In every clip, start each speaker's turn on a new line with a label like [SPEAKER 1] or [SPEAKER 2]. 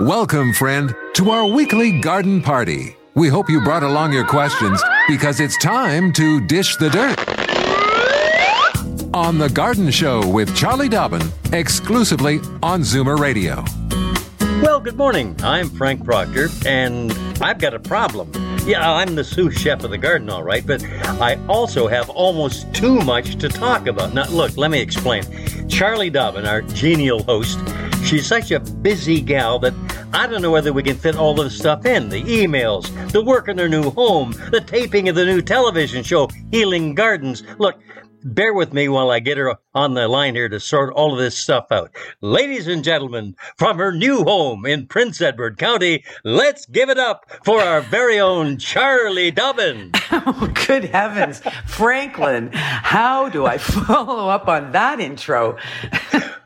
[SPEAKER 1] Welcome, friend, to our weekly garden party. We hope you brought along your questions because it's time to dish the dirt. On The Garden Show with Charlie Dobbin, exclusively on Zoomer Radio.
[SPEAKER 2] Well, good morning. I'm Frank Proctor, and I've got a problem. Yeah, I'm the sous chef of the garden, all right, but I also have almost too much to talk about. Now, look, let me explain. Charlie Dobbin, our genial host, she's such a busy gal that I don't know whether we can fit all of the stuff in the emails, the work in her new home, the taping of the new television show, Healing Gardens. Look, bear with me while I get her on the line here to sort all of this stuff out. Ladies and gentlemen, from her new home in Prince Edward County, let's give it up for our very own Charlie Dobbin.
[SPEAKER 3] Oh, good heavens. Franklin, how do I follow up on that intro?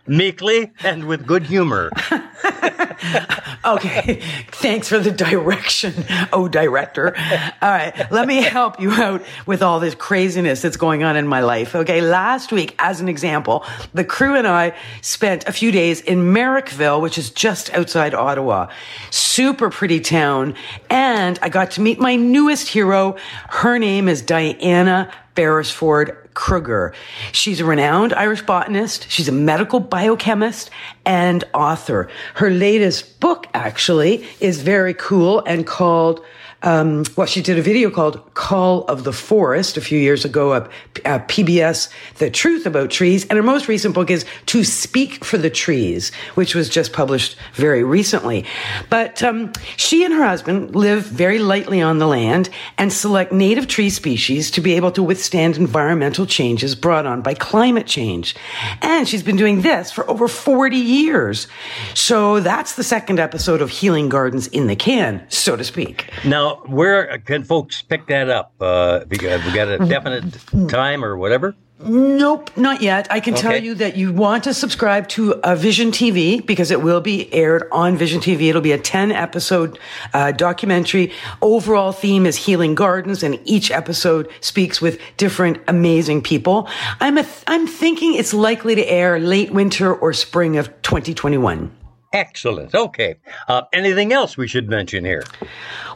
[SPEAKER 2] Meekly and with good humor.
[SPEAKER 3] okay, thanks for the direction, oh director. All right, let me help you out with all this craziness that's going on in my life. Okay, last week, as an example, the crew and I spent a few days in Merrickville, which is just outside Ottawa. Super pretty town, and I got to meet my newest hero. Her name is Diana Beresford Kroeger. She's a renowned Irish botanist. She's a medical biochemist and author. Her latest book actually is very cool and called um, well, she did a video called Call of the Forest a few years ago at, at PBS, The Truth About Trees. And her most recent book is To Speak for the Trees, which was just published very recently. But um, she and her husband live very lightly on the land and select native tree species to be able to withstand environmental changes brought on by climate change. And she's been doing this for over 40 years. So that's the second episode of Healing Gardens in the Can, so to speak.
[SPEAKER 2] Now, where can folks pick that up? Uh, we got, we got a definite time or whatever?
[SPEAKER 3] Nope, not yet. I can tell you that you want to subscribe to uh, Vision TV because it will be aired on Vision TV. It'll be a 10 episode uh, documentary. Overall theme is healing gardens and each episode speaks with different amazing people. I'm a th- I'm thinking it's likely to air late winter or spring of 2021.
[SPEAKER 2] Excellent. Okay. Uh, anything else we should mention here?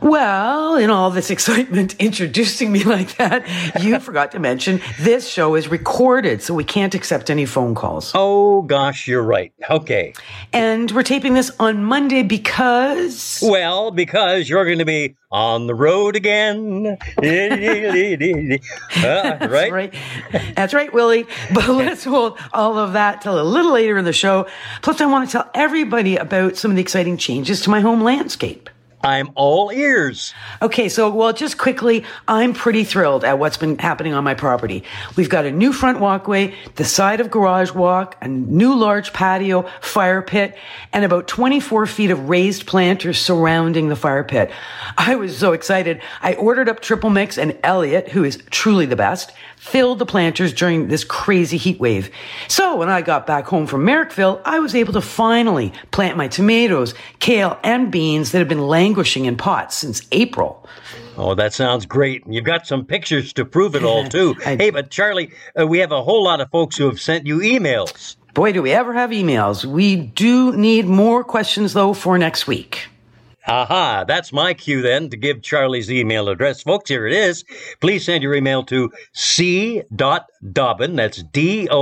[SPEAKER 3] Well, in all this excitement introducing me like that, you forgot to mention this show is recorded, so we can't accept any phone calls.
[SPEAKER 2] Oh, gosh, you're right. Okay.
[SPEAKER 3] And we're taping this on Monday because.
[SPEAKER 2] Well, because you're going to be on the road again. Uh,
[SPEAKER 3] That's
[SPEAKER 2] right?
[SPEAKER 3] right. That's right, Willie. But let's hold all of that till a little later in the show. Plus, I want to tell everybody about some of the exciting changes to my home landscape.
[SPEAKER 2] I'm all ears.
[SPEAKER 3] Okay, so well, just quickly, I'm pretty thrilled at what's been happening on my property. We've got a new front walkway, the side of garage walk, a new large patio, fire pit, and about 24 feet of raised planters surrounding the fire pit. I was so excited. I ordered up Triple Mix and Elliot, who is truly the best, filled the planters during this crazy heat wave. So when I got back home from Merrickville, I was able to finally plant my tomatoes, kale, and beans that have been languishing in pots since April.
[SPEAKER 2] Oh, that sounds great. You've got some pictures to prove it all, too. Hey, but Charlie, uh, we have a whole lot of folks who have sent you emails.
[SPEAKER 3] Boy, do we ever have emails. We do need more questions though for next week.
[SPEAKER 2] Aha, that's my cue then to give Charlie's email address. Folks, here it is. Please send your email to c.dobbin, that's D-O-B-B-I-N,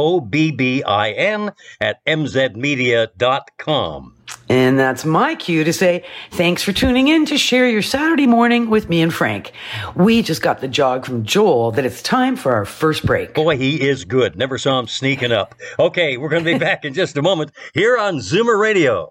[SPEAKER 2] at mzmedia.com.
[SPEAKER 3] And that's my cue to say thanks for tuning in to share your Saturday morning with me and Frank. We just got the jog from Joel that it's time for our first break.
[SPEAKER 2] Boy, he is good. Never saw him sneaking up. Okay, we're going to be back in just a moment here on Zoomer Radio.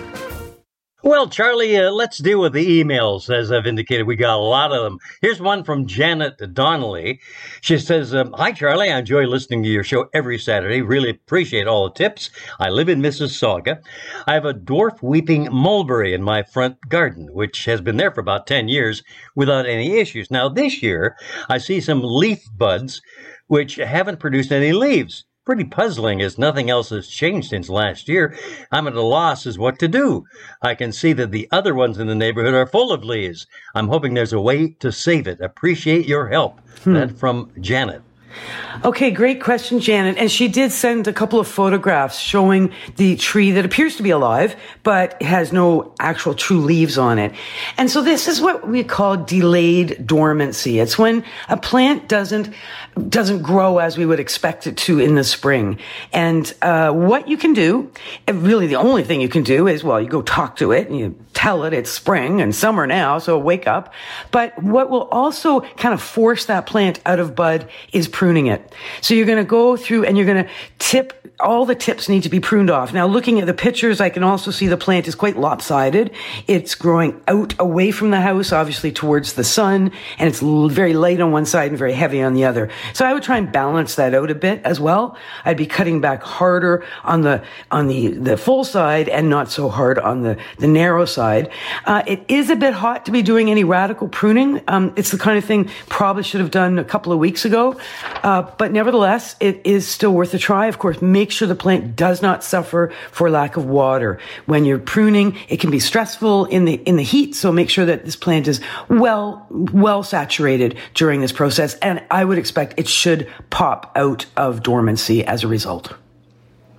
[SPEAKER 2] Well, Charlie, uh, let's deal with the emails. As I've indicated, we got a lot of them. Here's one from Janet Donnelly. She says, um, Hi, Charlie. I enjoy listening to your show every Saturday. Really appreciate all the tips. I live in Mississauga. I have a dwarf weeping mulberry in my front garden, which has been there for about 10 years without any issues. Now, this year, I see some leaf buds which haven't produced any leaves pretty puzzling as nothing else has changed since last year. I'm at a loss as what to do. I can see that the other ones in the neighborhood are full of leaves. I'm hoping there's a way to save it. Appreciate your help. Hmm. That from Janet.
[SPEAKER 3] Okay, great question, Janet. And she did send a couple of photographs showing the tree that appears to be alive, but has no actual true leaves on it. And so this is what we call delayed dormancy. It's when a plant doesn't doesn't grow as we would expect it to in the spring. And uh, what you can do, really the only thing you can do is, well, you go talk to it and you tell it it's spring and summer now, so wake up. But what will also kind of force that plant out of bud is pruning it. So you're going to go through and you're going to tip all the tips need to be pruned off. Now, looking at the pictures, I can also see the plant is quite lopsided. It's growing out away from the house, obviously towards the sun, and it's very light on one side and very heavy on the other. So I would try and balance that out a bit as well. I'd be cutting back harder on the on the the full side and not so hard on the the narrow side. Uh, it is a bit hot to be doing any radical pruning. Um, it's the kind of thing probably should have done a couple of weeks ago. Uh, but nevertheless, it is still worth a try. Of course, make sure the plant does not suffer for lack of water. When you're pruning, it can be stressful in the, in the heat. So make sure that this plant is well, well saturated during this process. And I would expect it should pop out of dormancy as a result.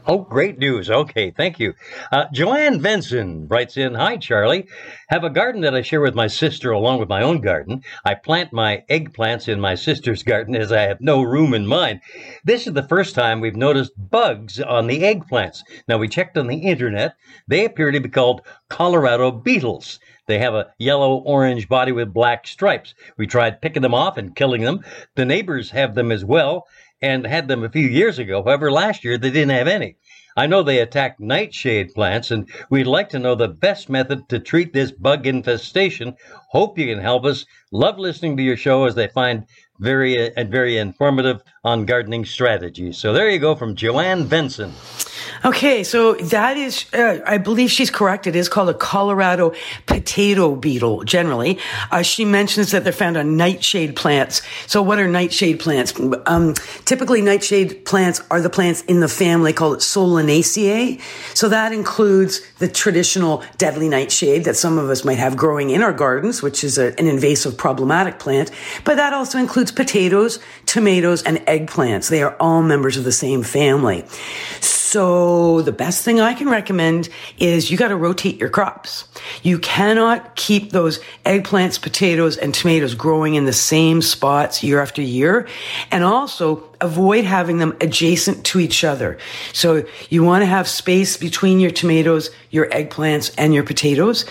[SPEAKER 2] Oh, great news. Okay, thank you. Uh, Joanne Benson writes in Hi, Charlie. Have a garden that I share with my sister along with my own garden. I plant my eggplants in my sister's garden as I have no room in mine. This is the first time we've noticed bugs on the eggplants. Now, we checked on the internet. They appear to be called Colorado beetles. They have a yellow orange body with black stripes. We tried picking them off and killing them. The neighbors have them as well and had them a few years ago. However, last year they didn't have any. I know they attack nightshade plants, and we'd like to know the best method to treat this bug infestation. Hope you can help us. Love listening to your show as they find very and uh, very informative on gardening strategies. So there you go from Joanne Benson.
[SPEAKER 3] Okay, so that is, uh, I believe she's correct. It is called a Colorado potato beetle, generally. Uh, she mentions that they're found on nightshade plants. So what are nightshade plants? Um, typically nightshade plants are the plants in the family called Solanaceae. So that includes the traditional deadly nightshade that some of us might have growing in our gardens, which is a, an invasive problematic plant. But that also includes potatoes, tomatoes, and eggplants. They are all members of the same family. So the best thing I can recommend is you got to rotate your crops. You cannot keep those eggplants, potatoes, and tomatoes growing in the same spots year after year. And also avoid having them adjacent to each other. So you want to have space between your tomatoes, your eggplants, and your potatoes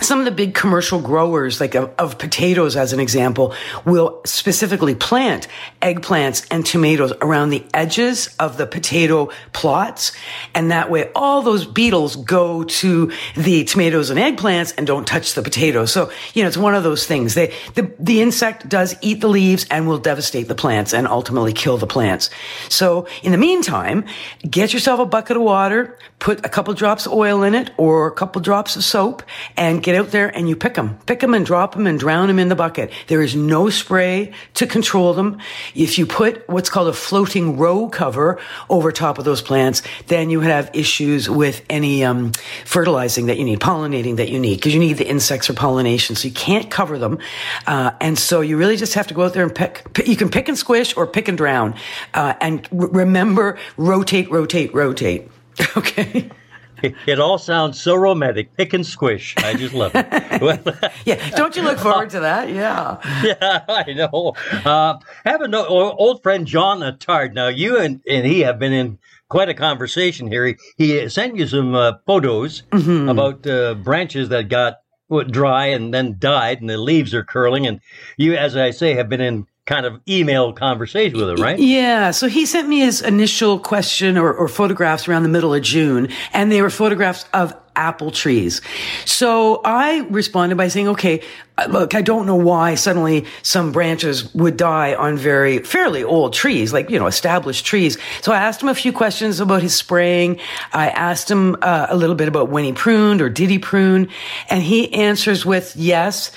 [SPEAKER 3] some of the big commercial growers, like of, of, potatoes as an example, will specifically plant eggplants and tomatoes around the edges of the potato plots. And that way all those beetles go to the tomatoes and eggplants and don't touch the potatoes. So, you know, it's one of those things. They, the, the insect does eat the leaves and will devastate the plants and ultimately kill the plants. So in the meantime, get yourself a bucket of water, put a couple drops of oil in it or a couple drops of soap and get out there and you pick them. Pick them and drop them and drown them in the bucket. There is no spray to control them. If you put what's called a floating row cover over top of those plants, then you have issues with any um, fertilizing that you need, pollinating that you need, because you need the insects for pollination. So you can't cover them. Uh, and so you really just have to go out there and pick. You can pick and squish or pick and drown. Uh, and r- remember, rotate, rotate, rotate. Okay.
[SPEAKER 2] It, all sounds so romantic. Pick and squish. I just love it.
[SPEAKER 3] yeah, don't you look forward to that? Yeah.
[SPEAKER 2] Yeah, I know. Uh, have an old friend John Attard. Now, you and, and he have been in quite a conversation here. He, he sent you some uh, photos mm-hmm. about uh, branches that got dry and then died, and the leaves are curling. And you, as I say, have been in kind of email conversation with him, right?
[SPEAKER 3] Yeah. So he sent me his initial question or, or, photographs around the middle of June, and they were photographs of apple trees. So I responded by saying, okay, uh, look, I don't know why suddenly some branches would die on very fairly old trees, like, you know, established trees. So I asked him a few questions about his spraying. I asked him uh, a little bit about when he pruned or did he prune, and he answers with yes.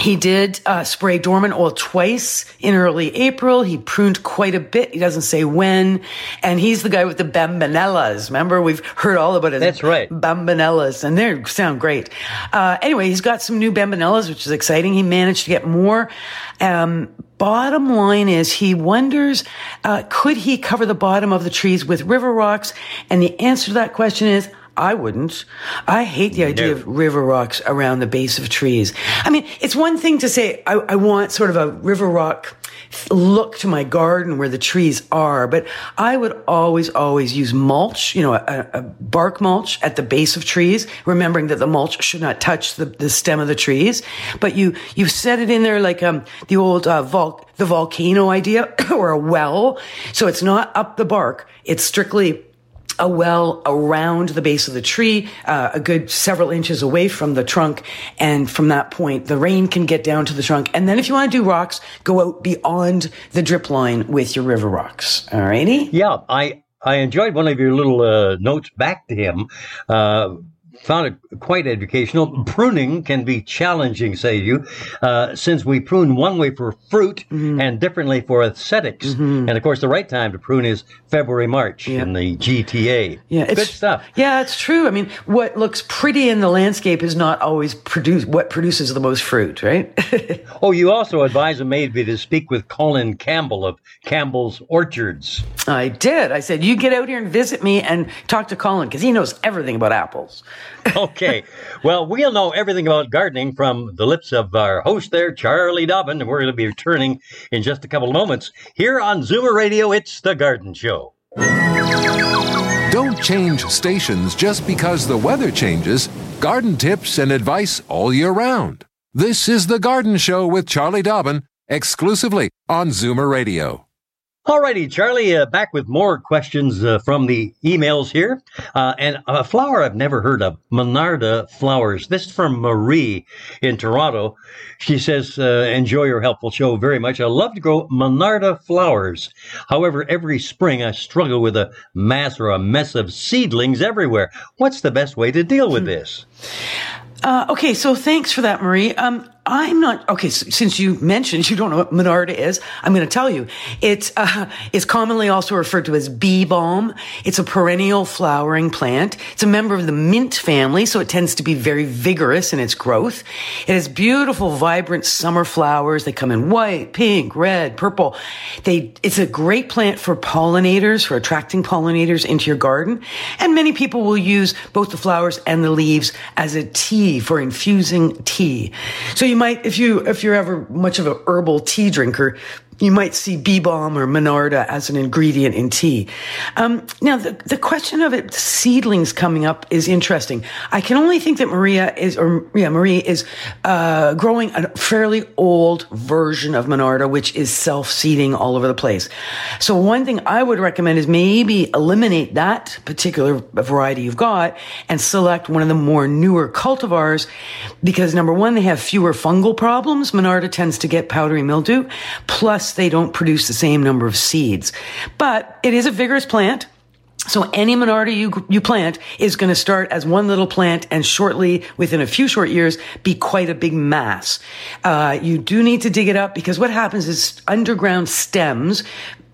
[SPEAKER 3] He did uh, spray dormant oil twice in early April. He pruned quite a bit. He doesn't say when. And he's the guy with the bambanellas. Remember, we've heard all about it.
[SPEAKER 2] That's right.
[SPEAKER 3] Bambanellas, and they sound great. Uh, anyway, he's got some new bambanellas, which is exciting. He managed to get more. Um, bottom line is he wonders, uh, could he cover the bottom of the trees with river rocks? And the answer to that question is, I wouldn't. I hate the idea no. of river rocks around the base of trees. I mean, it's one thing to say, I, I, want sort of a river rock look to my garden where the trees are, but I would always, always use mulch, you know, a, a bark mulch at the base of trees, remembering that the mulch should not touch the, the stem of the trees. But you, you set it in there like, um, the old, uh, vol- the volcano idea or a well. So it's not up the bark. It's strictly a well around the base of the tree, uh, a good several inches away from the trunk. And from that point, the rain can get down to the trunk. And then if you want to do rocks, go out beyond the drip line with your river rocks. All righty?
[SPEAKER 2] Yeah, I, I enjoyed one of your little uh, notes back to him. Uh, found it quite educational. Pruning can be challenging, say you, uh, since we prune one way for fruit mm-hmm. and differently for aesthetics. Mm-hmm. And of course, the right time to prune is February, March yeah. in the GTA. Yeah, it's, good stuff.
[SPEAKER 3] Yeah, it's true. I mean, what looks pretty in the landscape is not always produce what produces the most fruit, right?
[SPEAKER 2] oh, you also advised a maybe to speak with Colin Campbell of Campbell's Orchards.
[SPEAKER 3] I did. I said, you get out here and visit me and talk to Colin because he knows everything about apples.
[SPEAKER 2] okay. Well, we'll know everything about gardening from the lips of our host there, Charlie Dobbin, and we're going to be returning in just a couple of moments. Here on Zoomer Radio, it's The Garden Show.
[SPEAKER 1] Don't change stations just because the weather changes. Garden tips and advice all year round. This is The Garden Show with Charlie Dobbin, exclusively on Zoomer Radio.
[SPEAKER 2] Alrighty, Charlie, uh, back with more questions uh, from the emails here. Uh, and a flower I've never heard of, Monarda flowers. This is from Marie in Toronto. She says, uh, enjoy your helpful show very much. I love to grow Monarda flowers. However, every spring I struggle with a mass or a mess of seedlings everywhere. What's the best way to deal with hmm. this?
[SPEAKER 3] Uh, okay, so thanks for that, Marie. Um, I'm not okay. Since you mentioned you don't know what Monarda is, I'm going to tell you. It's uh, it's commonly also referred to as bee balm. It's a perennial flowering plant. It's a member of the mint family, so it tends to be very vigorous in its growth. It has beautiful, vibrant summer flowers. They come in white, pink, red, purple. They it's a great plant for pollinators, for attracting pollinators into your garden. And many people will use both the flowers and the leaves as a tea for infusing tea. So you might, if you, if you're ever much of a herbal tea drinker, you might see bee balm or monarda as an ingredient in tea. Um, now, the, the question of it, seedlings coming up is interesting. I can only think that Maria is, or yeah, Marie is uh, growing a fairly old version of monarda, which is self-seeding all over the place. So one thing I would recommend is maybe eliminate that particular variety you've got and select one of the more newer cultivars because number one, they have fewer fungal problems. Monarda tends to get powdery mildew. Plus, they don't produce the same number of seeds. But it is a vigorous plant. So any Monarda you, you plant is going to start as one little plant and shortly, within a few short years, be quite a big mass. Uh, you do need to dig it up because what happens is underground stems,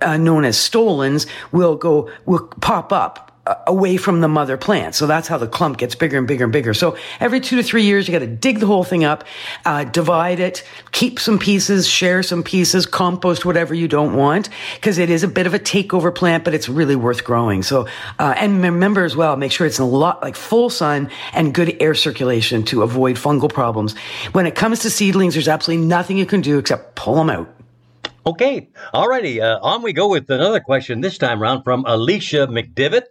[SPEAKER 3] uh, known as stolons, will go, will pop up away from the mother plant. So that's how the clump gets bigger and bigger and bigger. So every two to three years, you got to dig the whole thing up, uh, divide it, keep some pieces, share some pieces, compost whatever you don't want, because it is a bit of a takeover plant, but it's really worth growing. So, uh, and remember as well, make sure it's a lot like full sun and good air circulation to avoid fungal problems. When it comes to seedlings, there's absolutely nothing you can do except pull them out.
[SPEAKER 2] Okay, alrighty, uh, on we go with another question this time around from Alicia McDivitt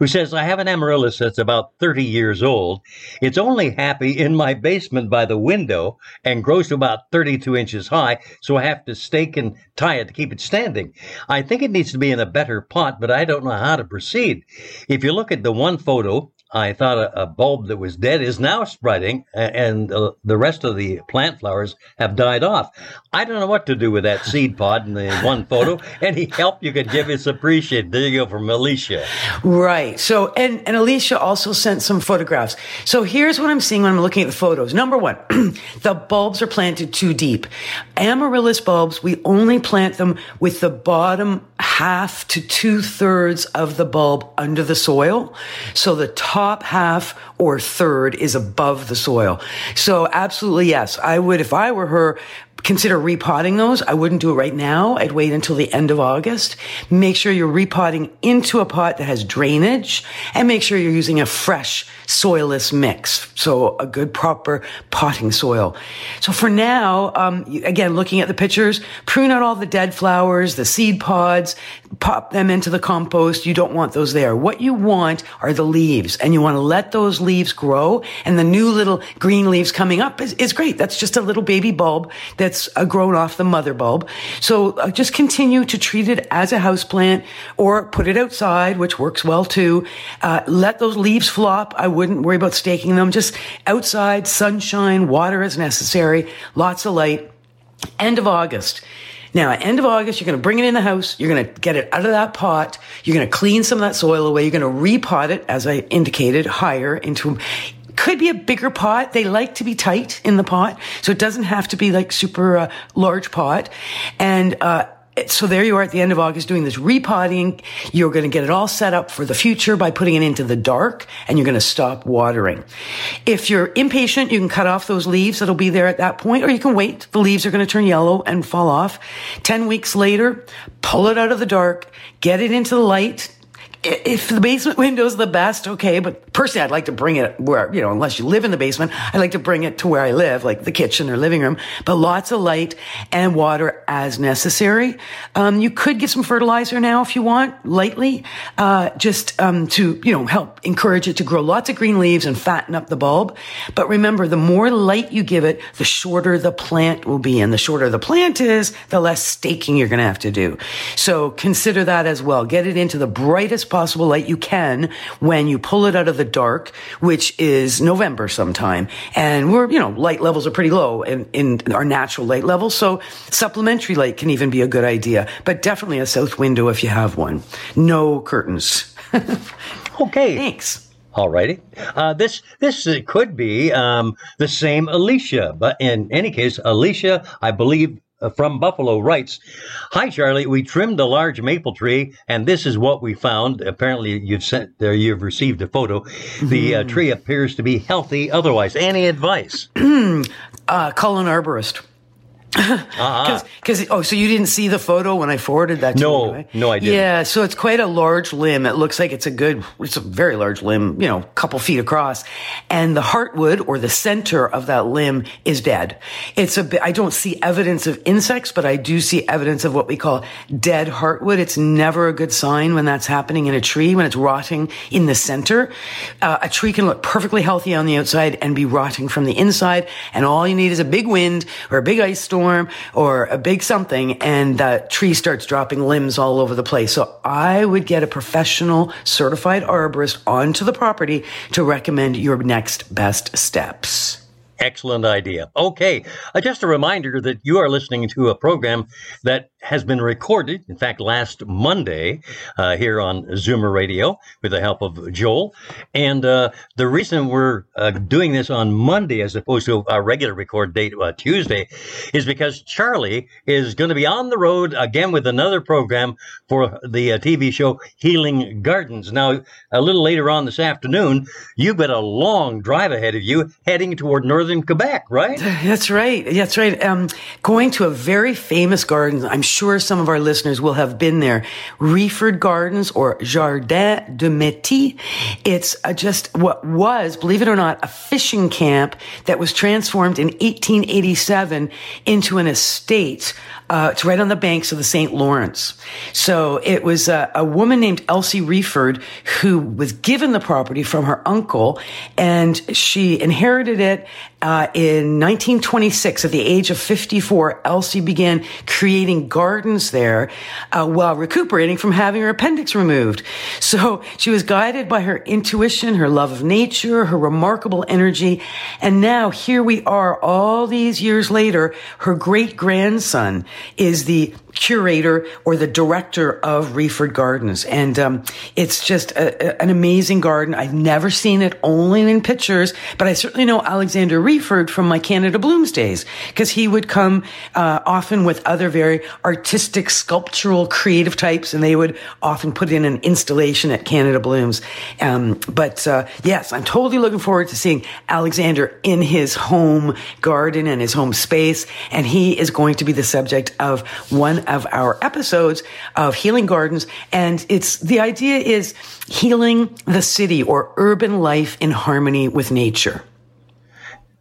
[SPEAKER 2] who says, I have an amaryllis that's about 30 years old. It's only happy in my basement by the window and grows to about 32 inches high, so I have to stake and tie it to keep it standing. I think it needs to be in a better pot, but I don't know how to proceed. If you look at the one photo, I thought a, a, bulb that was dead is now spreading, and uh, the rest of the plant flowers have died off. I don't know what to do with that seed pod in the one photo. Any help you could give is appreciated. There you go from Alicia.
[SPEAKER 3] Right. So, and, and Alicia also sent some photographs. So here's what I'm seeing when I'm looking at the photos. Number one, the bulbs are planted too deep. Amaryllis bulbs, we only plant them with the bottom half to two thirds of the bulb under the soil. So the top half or third is above the soil. So absolutely yes, I would, if I were her, consider repotting those. I wouldn't do it right now. I'd wait until the end of August. Make sure you're repotting into a pot that has drainage and make sure you're using a fresh soilless mix. So a good proper potting soil. So for now, um, again, looking at the pictures, prune out all the dead flowers, the seed pods, pop them into the compost. You don't want those there. What you want are the leaves and you want to let those leaves grow and the new little green leaves coming up is, is great. That's just a little baby bulb that's uh, grown off the mother bulb. So uh, just continue to treat it as a house plant or put it outside, which works well too. Uh, let those leaves flop. I wouldn't worry about staking them. Just outside, sunshine, water as necessary, lots of light. End of August. Now, at end of August, you're going to bring it in the house. You're going to get it out of that pot. You're going to clean some of that soil away. You're going to repot it, as I indicated, higher into could be a bigger pot. They like to be tight in the pot, so it doesn't have to be like super uh, large pot. And uh, so there you are at the end of August doing this repotting. You're going to get it all set up for the future by putting it into the dark and you're going to stop watering. If you're impatient, you can cut off those leaves that'll be there at that point, or you can wait. The leaves are going to turn yellow and fall off. 10 weeks later, pull it out of the dark, get it into the light, if the basement window is the best, okay. But personally, I'd like to bring it where, you know, unless you live in the basement, I'd like to bring it to where I live, like the kitchen or living room, but lots of light and water as necessary. Um, you could give some fertilizer now if you want, lightly, uh, just, um, to, you know, help encourage it to grow lots of green leaves and fatten up the bulb. But remember, the more light you give it, the shorter the plant will be. And the shorter the plant is, the less staking you're going to have to do. So consider that as well. Get it into the brightest possible light you can when you pull it out of the dark, which is November sometime. And we're, you know, light levels are pretty low in, in our natural light levels. So supplementary light can even be a good idea, but definitely a south window if you have one. No curtains.
[SPEAKER 2] okay.
[SPEAKER 3] Thanks.
[SPEAKER 2] Alrighty. Uh, this this could be um, the same Alicia, but in any case, Alicia, I believe, from Buffalo writes, "Hi Charlie, we trimmed a large maple tree, and this is what we found. Apparently, you've sent there, you've received a photo. The uh, tree appears to be healthy. Otherwise, any advice?"
[SPEAKER 3] uh, call an arborist. Because, uh-huh. oh, so you didn't see the photo when I forwarded that to
[SPEAKER 2] no,
[SPEAKER 3] you? Right?
[SPEAKER 2] No, I didn't.
[SPEAKER 3] Yeah, so it's quite a large limb. It looks like it's a good, it's a very large limb, you know, a couple feet across. And the heartwood or the center of that limb is dead. It's a bit, I don't see evidence of insects, but I do see evidence of what we call dead heartwood. It's never a good sign when that's happening in a tree, when it's rotting in the center. Uh, a tree can look perfectly healthy on the outside and be rotting from the inside. And all you need is a big wind or a big ice storm storm or a big something and the tree starts dropping limbs all over the place. So I would get a professional certified arborist onto the property to recommend your next best steps.
[SPEAKER 2] Excellent idea. Okay, uh, just a reminder that you are listening to a program that has been recorded, in fact, last Monday uh, here on Zoomer Radio with the help of Joel. And uh, the reason we're uh, doing this on Monday as opposed to our regular record date uh, Tuesday is because Charlie is going to be on the road again with another program for the uh, TV show Healing Gardens. Now, a little later on this afternoon, you've got a long drive ahead of you heading toward northern Quebec, right?
[SPEAKER 3] That's right. That's right. Um, going to a very famous garden. I'm sure some of our listeners will have been there. Reford Gardens or Jardin de Métis. It's uh, just what was, believe it or not, a fishing camp that was transformed in 1887 into an estate. Uh, it's right on the banks of the St. Lawrence. So it was a, a woman named Elsie Reford who was given the property from her uncle and she inherited it uh, in 1926, at the age of 54, Elsie began creating gardens there uh, while recuperating from having her appendix removed. So she was guided by her intuition, her love of nature, her remarkable energy. And now here we are all these years later. Her great grandson is the curator or the director of Reford Gardens. And um, it's just a, a, an amazing garden. I've never seen it only in pictures, but I certainly know Alexander Reford from my Canada Blooms days because he would come uh, often with other very artistic, sculptural, creative types, and they would often put in an installation at Canada Blooms. Um, but uh, yes, I'm totally looking forward to seeing Alexander in his home garden and his home space, and he is going to be the subject of one of our episodes of Healing Gardens. And it's the idea is healing the city or urban life in harmony with nature.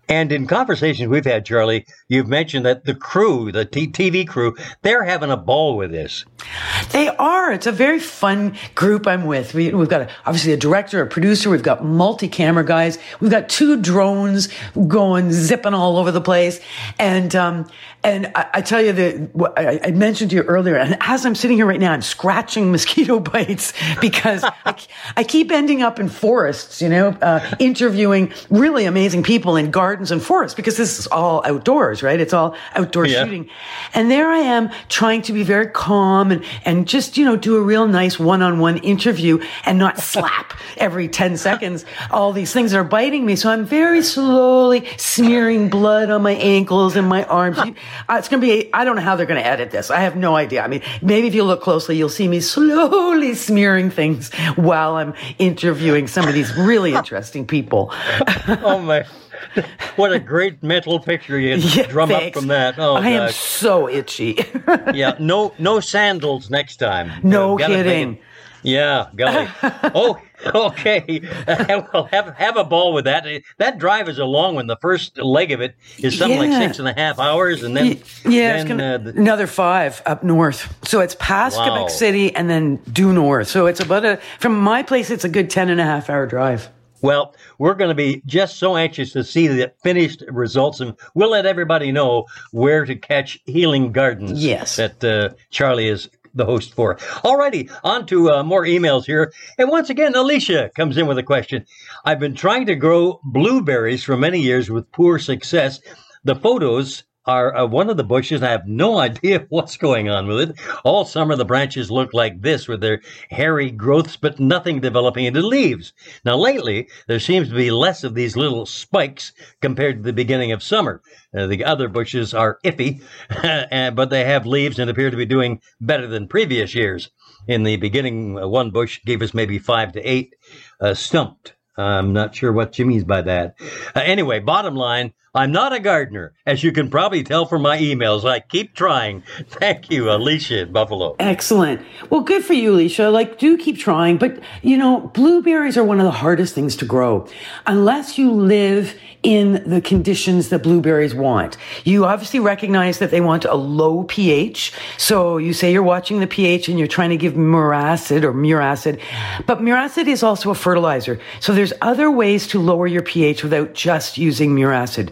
[SPEAKER 2] And in conversations we've had, Charlie, you've mentioned that the crew, the t- TV crew, they're having a ball with this.
[SPEAKER 3] They are. It's a very fun group I'm with. We, have got a, obviously a director, a producer. We've got multi-camera guys. We've got two drones going zipping all over the place. And, um, and I, I, tell you that I, I, mentioned to you earlier, and as I'm sitting here right now, I'm scratching mosquito bites because I, I, keep ending up in forests, you know, uh, interviewing really amazing people in gardens and forests because this is all outdoors, right? It's all outdoor yeah. shooting. And there I am trying to be very calm and, and just, you know, do a real nice one-on-one interview and not slap every 10 seconds all these things that are biting me. So I'm very slowly smearing blood on my ankles and my arms. Uh, it's going to be, I don't know how they're going to edit this. I have no idea. I mean, maybe if you look closely, you'll see me slowly smearing things while I'm interviewing some of these really interesting people.
[SPEAKER 2] oh my. What a great mental picture you yeah, drum thanks. up from that. Oh,
[SPEAKER 3] I gosh. am so itchy.
[SPEAKER 2] yeah, no, no sandals next time.
[SPEAKER 3] No kidding.
[SPEAKER 2] Yeah, golly. oh, okay. well, have have a ball with that. That drive is a long one. The first leg of it is something yeah. like six and a half hours, and then
[SPEAKER 3] yeah,
[SPEAKER 2] then,
[SPEAKER 3] gonna, uh, the, another five up north. So it's past wow. Quebec City and then due north. So it's about a from my place. It's a good ten and a half hour drive.
[SPEAKER 2] Well, we're going to be just so anxious to see the finished results, and we'll let everybody know where to catch Healing Gardens.
[SPEAKER 3] Yes,
[SPEAKER 2] that uh, Charlie is the host for. Alrighty, on to uh, more emails here. And once again, Alicia comes in with a question. I've been trying to grow blueberries for many years with poor success. The photos are uh, one of the bushes. I have no idea what's going on with it. All summer, the branches look like this with their hairy growths, but nothing developing into leaves. Now, lately, there seems to be less of these little spikes compared to the beginning of summer. Uh, the other bushes are iffy, but they have leaves and appear to be doing better than previous years. In the beginning, uh, one bush gave us maybe five to eight uh, stumped. I'm not sure what she means by that. Uh, anyway, bottom line, I'm not a gardener, as you can probably tell from my emails. I keep trying. Thank you, Alicia in Buffalo.
[SPEAKER 3] Excellent. Well, good for you, Alicia. Like, do keep trying. But, you know, blueberries are one of the hardest things to grow. Unless you live in the conditions that blueberries want. You obviously recognize that they want a low pH. So you say you're watching the pH and you're trying to give Miracid or Miracid, but Miracid is also a fertilizer. So there's other ways to lower your pH without just using Miracid.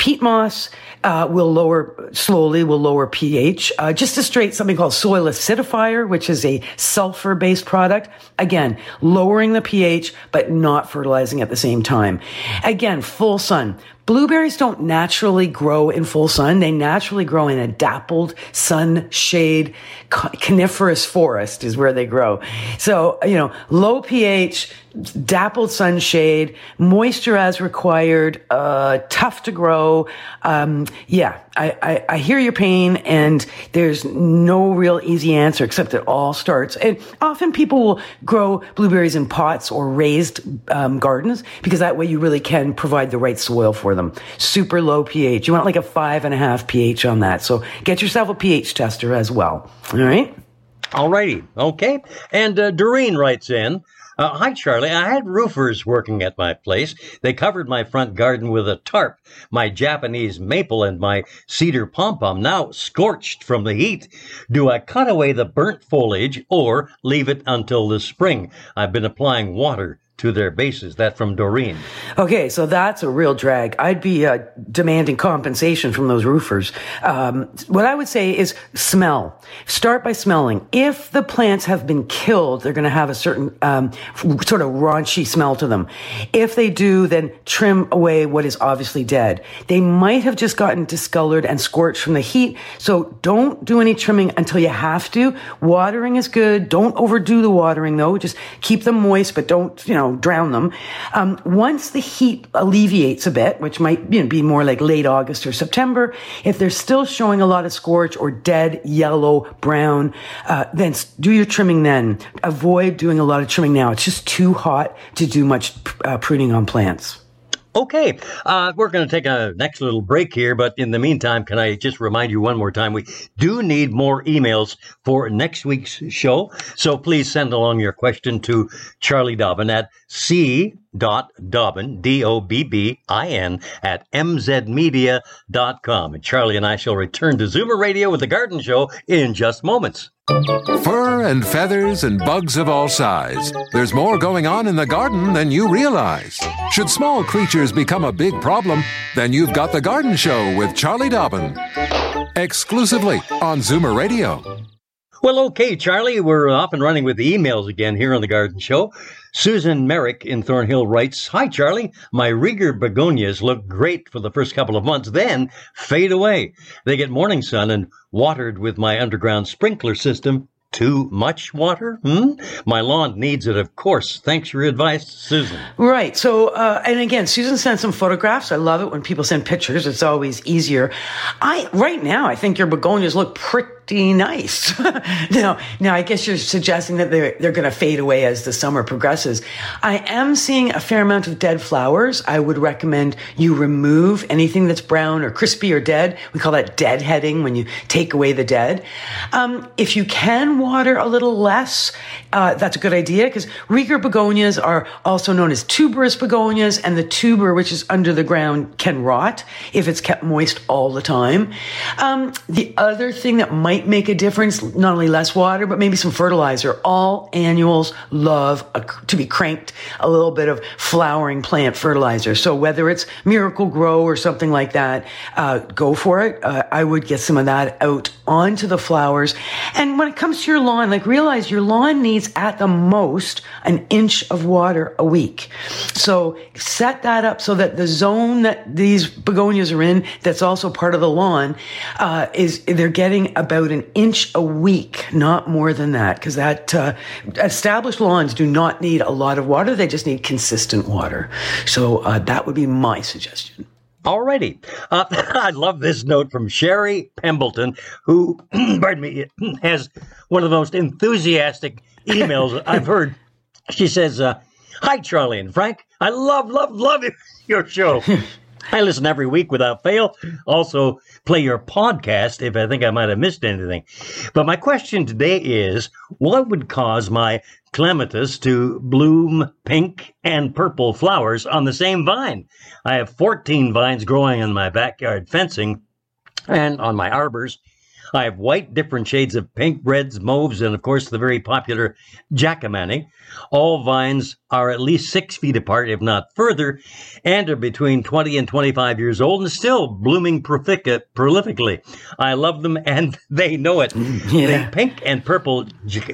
[SPEAKER 3] peat moss uh, will lower slowly, will lower pH. Uh, just a straight something called soil acidifier, which is a sulfur based product. Again, lowering the pH, but not fertilizing at the same time. Again, full sun. Blueberries don't naturally grow in full sun. They naturally grow in a dappled sun shade coniferous forest is where they grow. So, you know, low pH, dappled sunshade, moisture as required, uh, tough to grow. Um, yeah, I, I, I, hear your pain and there's no real easy answer except it all starts. And often people will grow blueberries in pots or raised um, gardens because that way you really can provide the right soil for them. Super low pH. You want like a five and a half pH on that. So get yourself a pH tester as well. All right.
[SPEAKER 2] All righty. Okay. And uh, Doreen writes in, uh, hi, Charlie. I had roofers working at my place. They covered my front garden with a tarp. My Japanese maple and my cedar pom-pom now scorched from the heat. Do I cut away the burnt foliage or leave it until the spring? I've been applying water to their bases. That from Doreen.
[SPEAKER 3] Okay, so that's a real drag. I'd be uh, demanding compensation from those roofers. Um, what I would say is smell. Start by smelling. If the plants have been killed, they're going to have a certain um, sort of raunchy smell to them. If they do, then trim away what is obviously dead. They might have just gotten discolored and scorched from the heat. So don't do any trimming until you have to. Watering is good. Don't overdo the watering though. Just keep them moist, but don't, you know, drown them. Um, once the heat alleviates a bit, which might you know, be more like late August or September, if they're still showing a lot of scorch or dead yellow, brown, uh, then do your trimming then. Avoid doing a lot of trimming now. It's just too hot to do much uh, pruning on plants.
[SPEAKER 2] Okay, uh, we're going to take a next little break here, but in the meantime, can I just remind you one more time? We do need more emails for next week's show, so please send along your question to Charlie Dobbin at c dot Dobbin D O B B I N at mzmedia.com. And Charlie and I shall return to Zoomer Radio with the Garden Show in just moments.
[SPEAKER 1] Fur and feathers and bugs of all size. There's more going on in the garden than you realize. Should small creatures become a big problem, then you've got the Garden Show with Charlie Dobbin. Exclusively on Zoomer Radio.
[SPEAKER 2] Well, okay, Charlie, we're off and running with the emails again here on the Garden Show. Susan Merrick in Thornhill writes, Hi, Charlie. My Rieger begonias look great for the first couple of months, then fade away. They get morning sun and watered with my underground sprinkler system too much water? Hmm? My lawn needs it, of course. Thanks for your advice, Susan.
[SPEAKER 3] Right. So, uh, and again, Susan sent some photographs. I love it when people send pictures. It's always easier. I, right now, I think your begonias look pretty nice. now, now I guess you're suggesting that they're, they're going to fade away as the summer progresses. I am seeing a fair amount of dead flowers. I would recommend you remove anything that's brown or crispy or dead. We call that deadheading when you take away the dead. Um, if you can water a little less, uh, that's a good idea because Rieger begonias are also known as tuberous begonias and the tuber, which is under the ground, can rot if it's kept moist all the time. Um, the other thing that might make a difference. Not only less water, but maybe some fertilizer. All annuals love a, to be cranked a little bit of flowering plant fertilizer. So whether it's Miracle-Gro or something like that, uh, go for it. Uh, I would get some of that out onto the flowers. And when it comes to your lawn, like realize your lawn needs at the most an inch of water a week. So set that up so that the zone that these begonias are in, that's also part of the lawn, uh, is they're getting about an inch a week, not more than that, because that uh, established lawns do not need a lot of water; they just need consistent water. So uh, that would be my suggestion.
[SPEAKER 2] Alrighty. Uh, I love this note from Sherry Pembleton, who, pardon me, has one of the most enthusiastic emails I've heard. She says, uh, Hi, Charlie and Frank. I love, love, love your show. I listen every week without fail. Also, play your podcast if I think I might have missed anything. But my question today is what would cause my clematis to bloom pink and purple flowers on the same vine? I have 14 vines growing in my backyard fencing and on my arbors. I have white, different shades of pink, reds, mauves, and of course the very popular Jackmanii. All vines are at least six feet apart, if not further, and are between 20 and 25 years old and still blooming prolifically. I love them and they know it.
[SPEAKER 3] Yeah.
[SPEAKER 2] The pink and purple,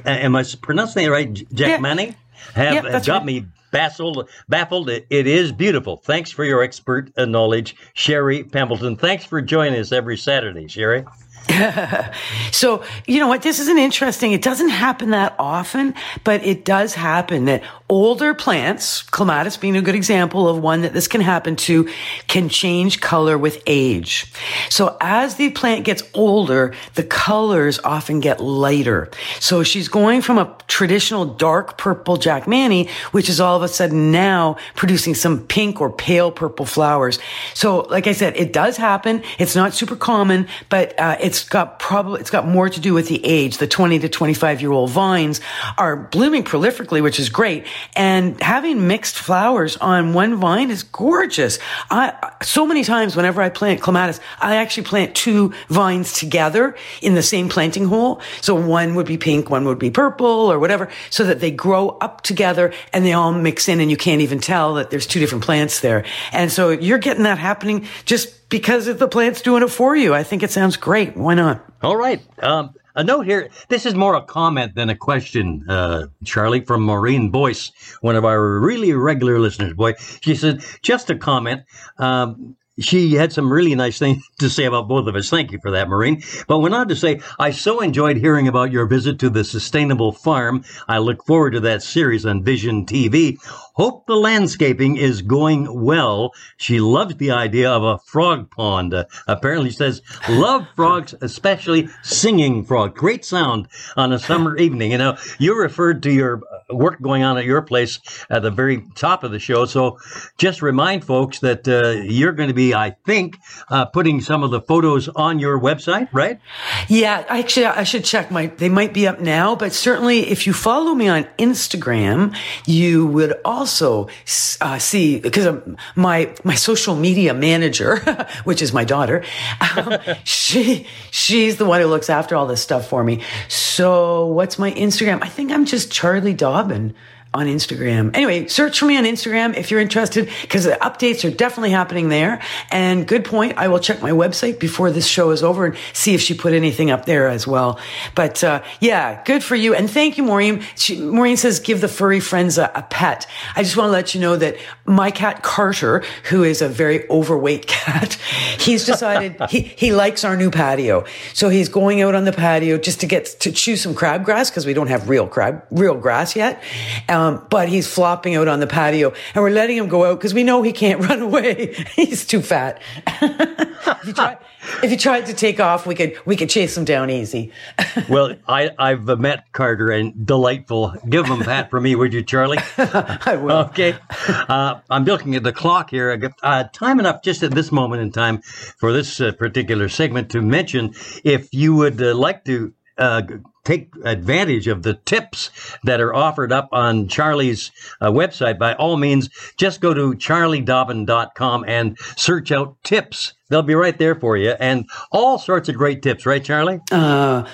[SPEAKER 2] am I pronouncing it right? Jackmanii? Have,
[SPEAKER 3] Yeah,
[SPEAKER 2] have
[SPEAKER 3] that's
[SPEAKER 2] got
[SPEAKER 3] right.
[SPEAKER 2] me baffled. Baffled. It, it is beautiful. Thanks for your expert uh, knowledge, Sherry Pembleton. Thanks for joining us every Saturday, Sherry.
[SPEAKER 3] So, you know what? This is an interesting, it doesn't happen that often, but it does happen that older plants, clematis being a good example of one that this can happen to, can change color with age. So as the plant gets older, the colors often get lighter. So she's going from a traditional dark purple Jackmanii, which is all of a sudden now producing some pink or pale purple flowers. So, like I said, it does happen. It's not super common, but uh, it's got probably it's got more to do with the age. The 20 to 25 year old vines are blooming prolifically, which is great, and having mixed flowers on one vine is gorgeous. I so many times whenever I plant clematis, I actually plant two vines together in the same planting hole. So one would be pink, one would be purple, or whatever, so that they grow up together and they all mix in, and you can't even tell that there's two different plants there. And so you're getting that happening just because the plant's doing it for you. I think it sounds great. Why not?
[SPEAKER 2] All right. Um, a note here. This is more a comment than a question, uh, Charlie, from Maureen Boyce, one of our really regular listeners. Boy, she said, just a comment. Um, she had some really nice things to say about both of us. Thank you for that, Maureen. But went on to say, I so enjoyed hearing about your visit to the sustainable farm. I look forward to that series on Vision TV. Hope the landscaping is going well. She loves the idea of a frog pond. Uh, apparently, she says, love frogs, especially singing frog. Great sound on a summer evening. You know, you referred to your uh, work going on at your place at the very top of the show. So just remind folks that uh, you're going to be, I think, uh, putting some of the photos on your website, right?
[SPEAKER 3] Yeah, actually, I should check my. They might be up now, but certainly, if you follow me on Instagram, you would also uh, see because my my social media manager, which is my daughter, um, she she's the one who looks after all this stuff for me. So, what's my Instagram? I think I'm just Charlie Dobbin on Instagram. Anyway, search for me on Instagram if you're interested because the updates are definitely happening there. And good point. I will check my website before this show is over and see if she put anything up there as well. But uh, yeah, good for you. And thank you, Maureen. She, Maureen says, give the furry friends a, a pet. I just want to let you know that my cat Carter, who is a very overweight cat, he's decided he, he likes our new patio. So he's going out on the patio just to get to chew some crabgrass because we don't have real crab, real grass yet. Um, but he's flopping out on the patio and we're letting him go out because we know he can't run away. he's too fat. if, you try, if you tried to take off, we could, we could chase him down easy.
[SPEAKER 2] well, I, I've met Carter and delightful. Give him a pat for me, would you, Charlie?
[SPEAKER 3] I will.
[SPEAKER 2] Okay. Uh, I'm looking at the clock here. I got, Uh, time enough just at this moment in time for this uh, particular segment to mention if you would uh, like to uh, take advantage of the tips that are offered up on Charlie's uh, website, by all means, just go to charliedobbin.com and search out tips. They'll be right there for you and all sorts of great tips, right, Charlie?
[SPEAKER 3] Uh,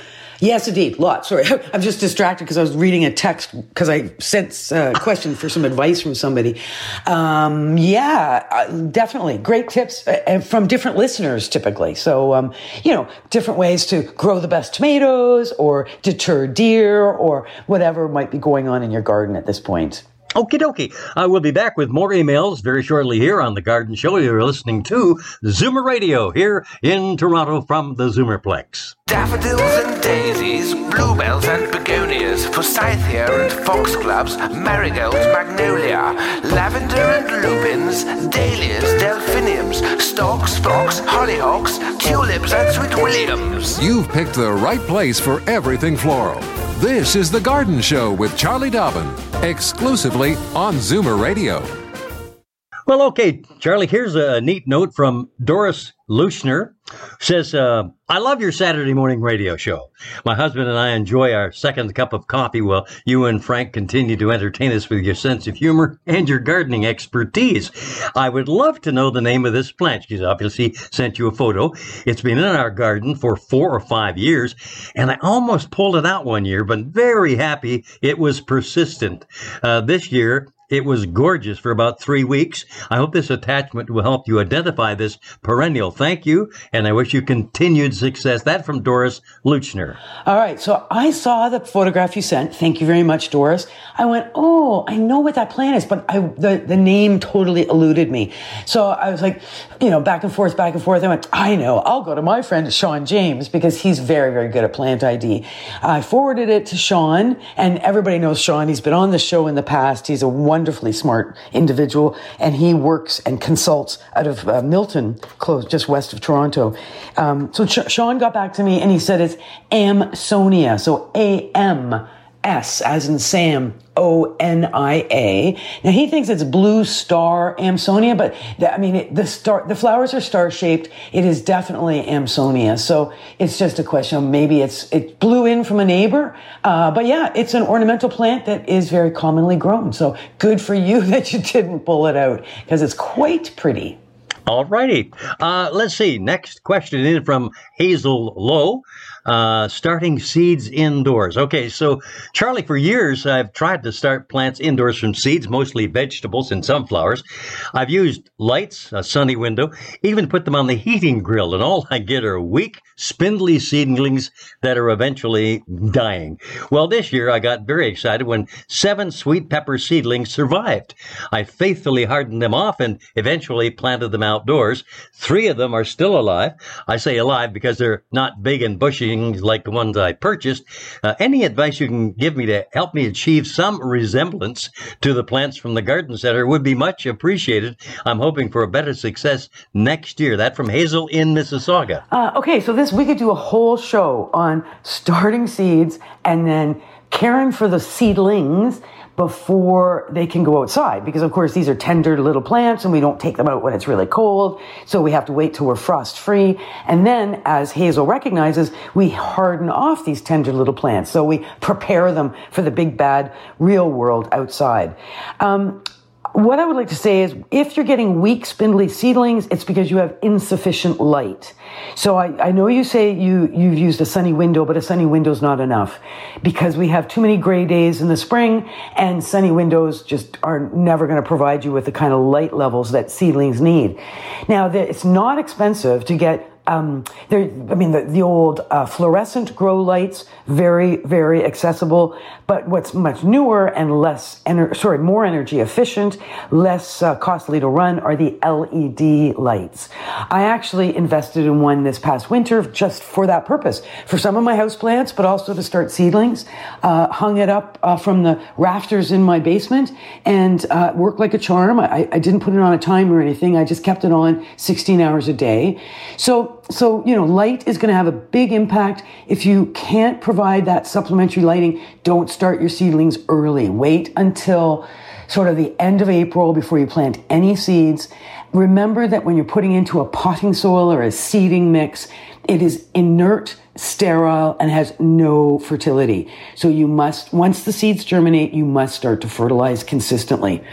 [SPEAKER 3] yes, indeed. Lots. Sorry. I'm just distracted because I was reading a text because I sent a question for some advice from somebody. Um, yeah, uh, definitely. Great tips uh, from different listeners typically. So, um, you know, different ways to grow the best tomatoes or deter deer or whatever might be going on in your garden at this point.
[SPEAKER 2] Okie dokie. I will be back with more emails very shortly here on The Garden Show. You're listening to Zoomer Radio here in Toronto from the Zoomerplex.
[SPEAKER 4] Daffodils and daisies, bluebells and begonias, forsythia and foxgloves, marigolds, magnolia, lavender and lupins, dahlias, delphiniums, stocks, fox, hollyhocks, tulips and sweet williams.
[SPEAKER 1] You've picked the right place for everything floral. This is The Garden Show with Charlie Dobbin, exclusively on Zoomer Radio.
[SPEAKER 2] Well, okay, Charlie, here's a neat note from Doris Luchner. Says, uh, I love your Saturday morning radio show. My husband and I enjoy our second cup of coffee while you and Frank continue to entertain us with your sense of humor and your gardening expertise. I would love to know the name of this plant. She's obviously sent you a photo. It's been in our garden for four or five years, and I almost pulled it out one year, but very happy it was persistent. Uh, this year, it was gorgeous for about three weeks. I hope this attachment will help you identify this perennial. Thank you, and I wish you continued success. That from Doris Luchner.
[SPEAKER 3] All right, so I saw the photograph you sent. Thank you very much, Doris. I went, oh, I know what that plant is, but I, the, the name totally eluded me. So I was like, you know, back and forth, back and forth. I went, I know, I'll go to my friend Sean James because he's very, very good at plant ID. I forwarded it to Sean, and everybody knows Sean. He's been on the show in the past. He's a wonderful wonderfully smart individual, and he works and consults out of uh, Milton, close just west of Toronto. Um, so Ch- Sean got back to me and he said it's Amsonia, so A M S as in Sam, O N I A. Now he thinks it's blue star Amsonia, but the, I mean, it, the star, the flowers are star shaped. It is definitely Amsonia. So it's just a question maybe it's, it blew in from a neighbor. Uh, but yeah, it's an ornamental plant that is very commonly grown. So good for you that you didn't pull it out because it's quite pretty.
[SPEAKER 2] All righty. Uh, let's see. Next question in from Hazel Lowe uh, starting seeds indoors. Okay, so Charlie, for years I've tried to start plants indoors from seeds, mostly vegetables and sunflowers. I've used lights, a sunny window, even put them on the heating grill, and all I get are weak, spindly seedlings that are eventually dying. Well, this year I got very excited when seven sweet pepper seedlings survived. I faithfully hardened them off and eventually planted them outdoors. Three of them are still alive. I say alive because they're not big and bushy like the ones I purchased. Uh, any advice you can give me to help me achieve some resemblance to the plants from the garden center would be much appreciated. I'm hoping for a better success next year. That from Hazel in Mississauga.
[SPEAKER 3] Uh, okay, so this we could do a whole show on starting seeds and then caring for the seedlings before they can go outside. Because of course these are tender little plants and we don't take them out when it's really cold. So we have to wait till we're frost free. And then as Hazel recognizes, we harden off these tender little plants. So we prepare them for the big bad real world outside. Um, what I would like to say is if you're getting weak, spindly seedlings, it's because you have insufficient light. So I, I know you say you, you've used a sunny window, but a sunny window is not enough because we have too many gray days in the spring and sunny windows just are never going to provide you with the kind of light levels that seedlings need. Now, it's not expensive to get um, I mean, the, the old uh, fluorescent grow lights, very, very accessible. But what's much newer and less, ener- sorry, more energy efficient, less uh, costly to run are the LED lights. I actually invested in one this past winter just for that purpose, for some of my house plants, but also to start seedlings. Uh, hung it up uh, from the rafters in my basement and uh, worked like a charm. I, I didn't put it on a timer or anything. I just kept it on 16 hours a day. So so, you know, light is going to have a big impact. If you can't provide that supplementary lighting, don't start your seedlings early. Wait until sort of the end of April before you plant any seeds. Remember that when you're putting into a potting soil or a seeding mix, it is inert sterile and has no fertility. So you must, once the seeds germinate, you must start to fertilize consistently.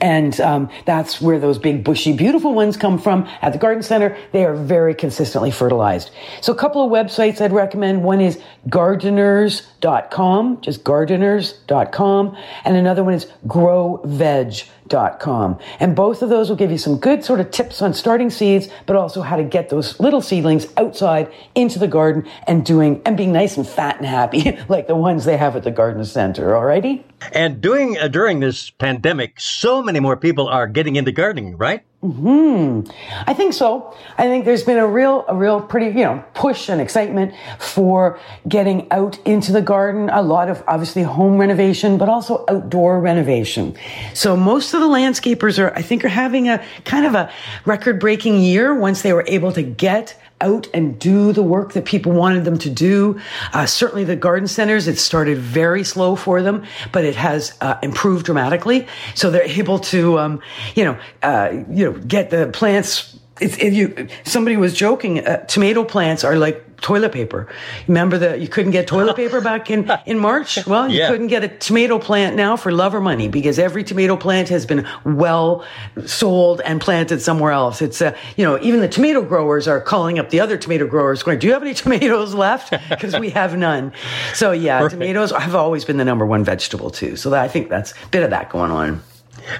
[SPEAKER 3] And um, that's where those big, bushy, beautiful ones come from at the garden center. They are very consistently fertilized. So a couple of websites I'd recommend. One is gardeners.com, just gardeners.com. And another one is growveg.com Com. And both of those will give you some good sort of tips on starting seeds, but also how to get those little seedlings outside into the garden and doing and being nice and fat and happy like the ones they have at the garden center. Alrighty.
[SPEAKER 2] And doing uh, during this pandemic, so many more people are getting into gardening, right?
[SPEAKER 3] Hmm. I think so. I think there's been a real, a real pretty, you know, push and excitement for getting out into the garden. A lot of obviously home renovation, but also outdoor renovation. So most of the landscapers are, I think, are having a kind of a record breaking year once they were able to get out and do the work that people wanted them to do. Uh, certainly the garden centers, it started very slow for them, but it has uh, improved dramatically. So they're able to, um, you know, uh, you know, get the plants it's, if you somebody was joking uh, tomato plants are like toilet paper. Remember that you couldn't get toilet paper back in in march? Well you
[SPEAKER 2] Yeah.
[SPEAKER 3] couldn't get a tomato plant now for love or money because every tomato plant has been well sold and planted somewhere else. It's uh, you know even the tomato growers are calling up the other tomato growers going do you have any tomatoes left? Because we have none. So yeah tomatoes have always been the number one vegetable too. So that, i think that's a bit of that going on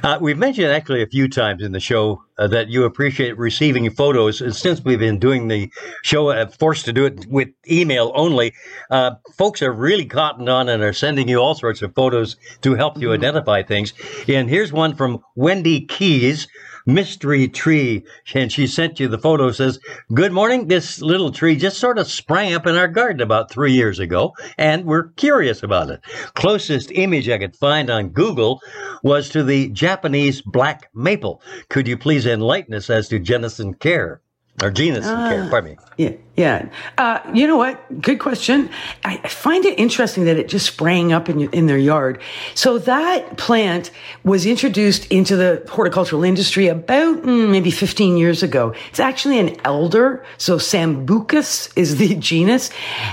[SPEAKER 2] Uh, we've mentioned actually a few times in the show uh, that you appreciate receiving photos. And since we've been doing the show, uh, forced to do it with email only, uh, folks are really cottoned on and are sending you all sorts of photos to help you identify things. And here's one from Wendy Keys. Mystery tree, and she sent you the photo. Says, "Good morning. This little tree just sort of sprang up in our garden about three years ago, and we're curious about it. Closest image I could find on Google was to the Japanese black maple. Could you please enlighten us as to genus and care, or genus and care? Ah, pardon me.
[SPEAKER 3] Yeah, yeah. Uh, you know what? Good question. I, find it interesting that it just sprang up in, in their yard. So that plant was introduced into the horticultural industry about mm, maybe 15 years ago. It's actually an elder. So Sambucus is the genus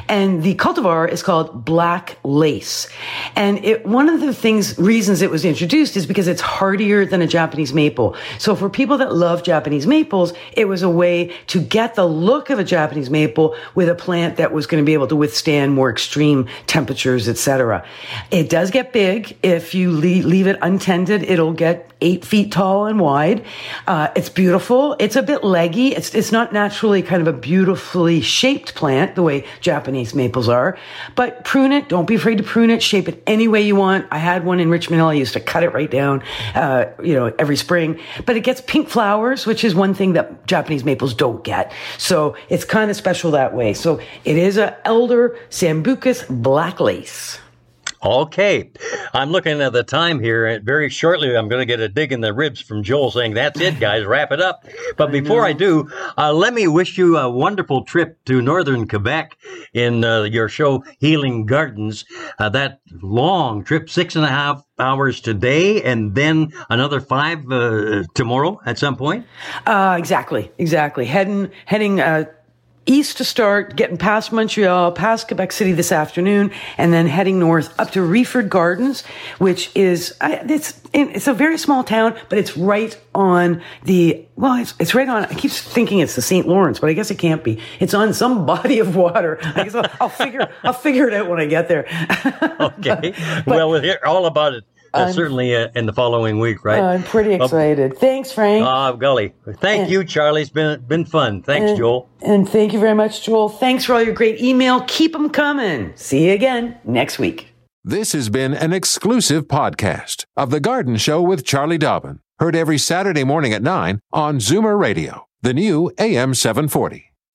[SPEAKER 3] and the cultivar is called black lace. And it, one of the things, reasons it was introduced is because it's hardier than a Japanese maple. So for people that love Japanese maples, it was a way to get the look of a Japanese maple with a plant that was going to be able to withstand more extreme temperatures, etc. It does get big. If you leave, leave it untended, it'll get eight feet tall and wide. Uh, it's beautiful. It's a bit leggy. It's, it's not naturally kind of a beautifully shaped plant the way Japanese maples are, but prune it. Don't be afraid to prune it. Shape it any way you want. I had one in Richmond Hill. I used to cut it right down, uh, you know, every spring, but it gets pink flowers, which is one thing that Japanese maples don't get. So it's kind of special that way. So it is a elder Sambucus black lace.
[SPEAKER 2] Okay, I'm looking at the time here, and very shortly I'm going to get a dig in the ribs from Joel saying, "That's it, guys, wrap it up." But before I do, uh, let me wish you a wonderful trip to northern Quebec in uh, your show Healing Gardens. Uh, that long trip, six and a half hours today, and then another five uh, tomorrow at some point.
[SPEAKER 3] Uh, exactly, exactly. Heading, heading, uh, east to start, getting past Montreal, past Quebec City this afternoon, and then heading north up to Reford Gardens, which is, it's, it's a very small town, but it's right on the, well, it's, it's right on, I keep thinking it's the St. Lawrence, but I guess it can't be. It's on some body of water. I guess I'll, I'll figure, I'll figure it out when I get there.
[SPEAKER 2] Okay, well, we'll hear all about it. Uh, certainly uh, in the following week, right?
[SPEAKER 3] I'm pretty
[SPEAKER 2] Well,
[SPEAKER 3] excited. Thanks, Frank.
[SPEAKER 2] Ah, golly. Thank you, Charlie. It's been been fun. Thanks, Joel.
[SPEAKER 3] And thank you very much, Joel. Thanks for all your great email. Keep them coming. See you again next week.
[SPEAKER 1] This has been an exclusive podcast of The Garden Show with Charlie Dobbin. Heard every Saturday morning at 9 on Zoomer Radio, the new AM 740.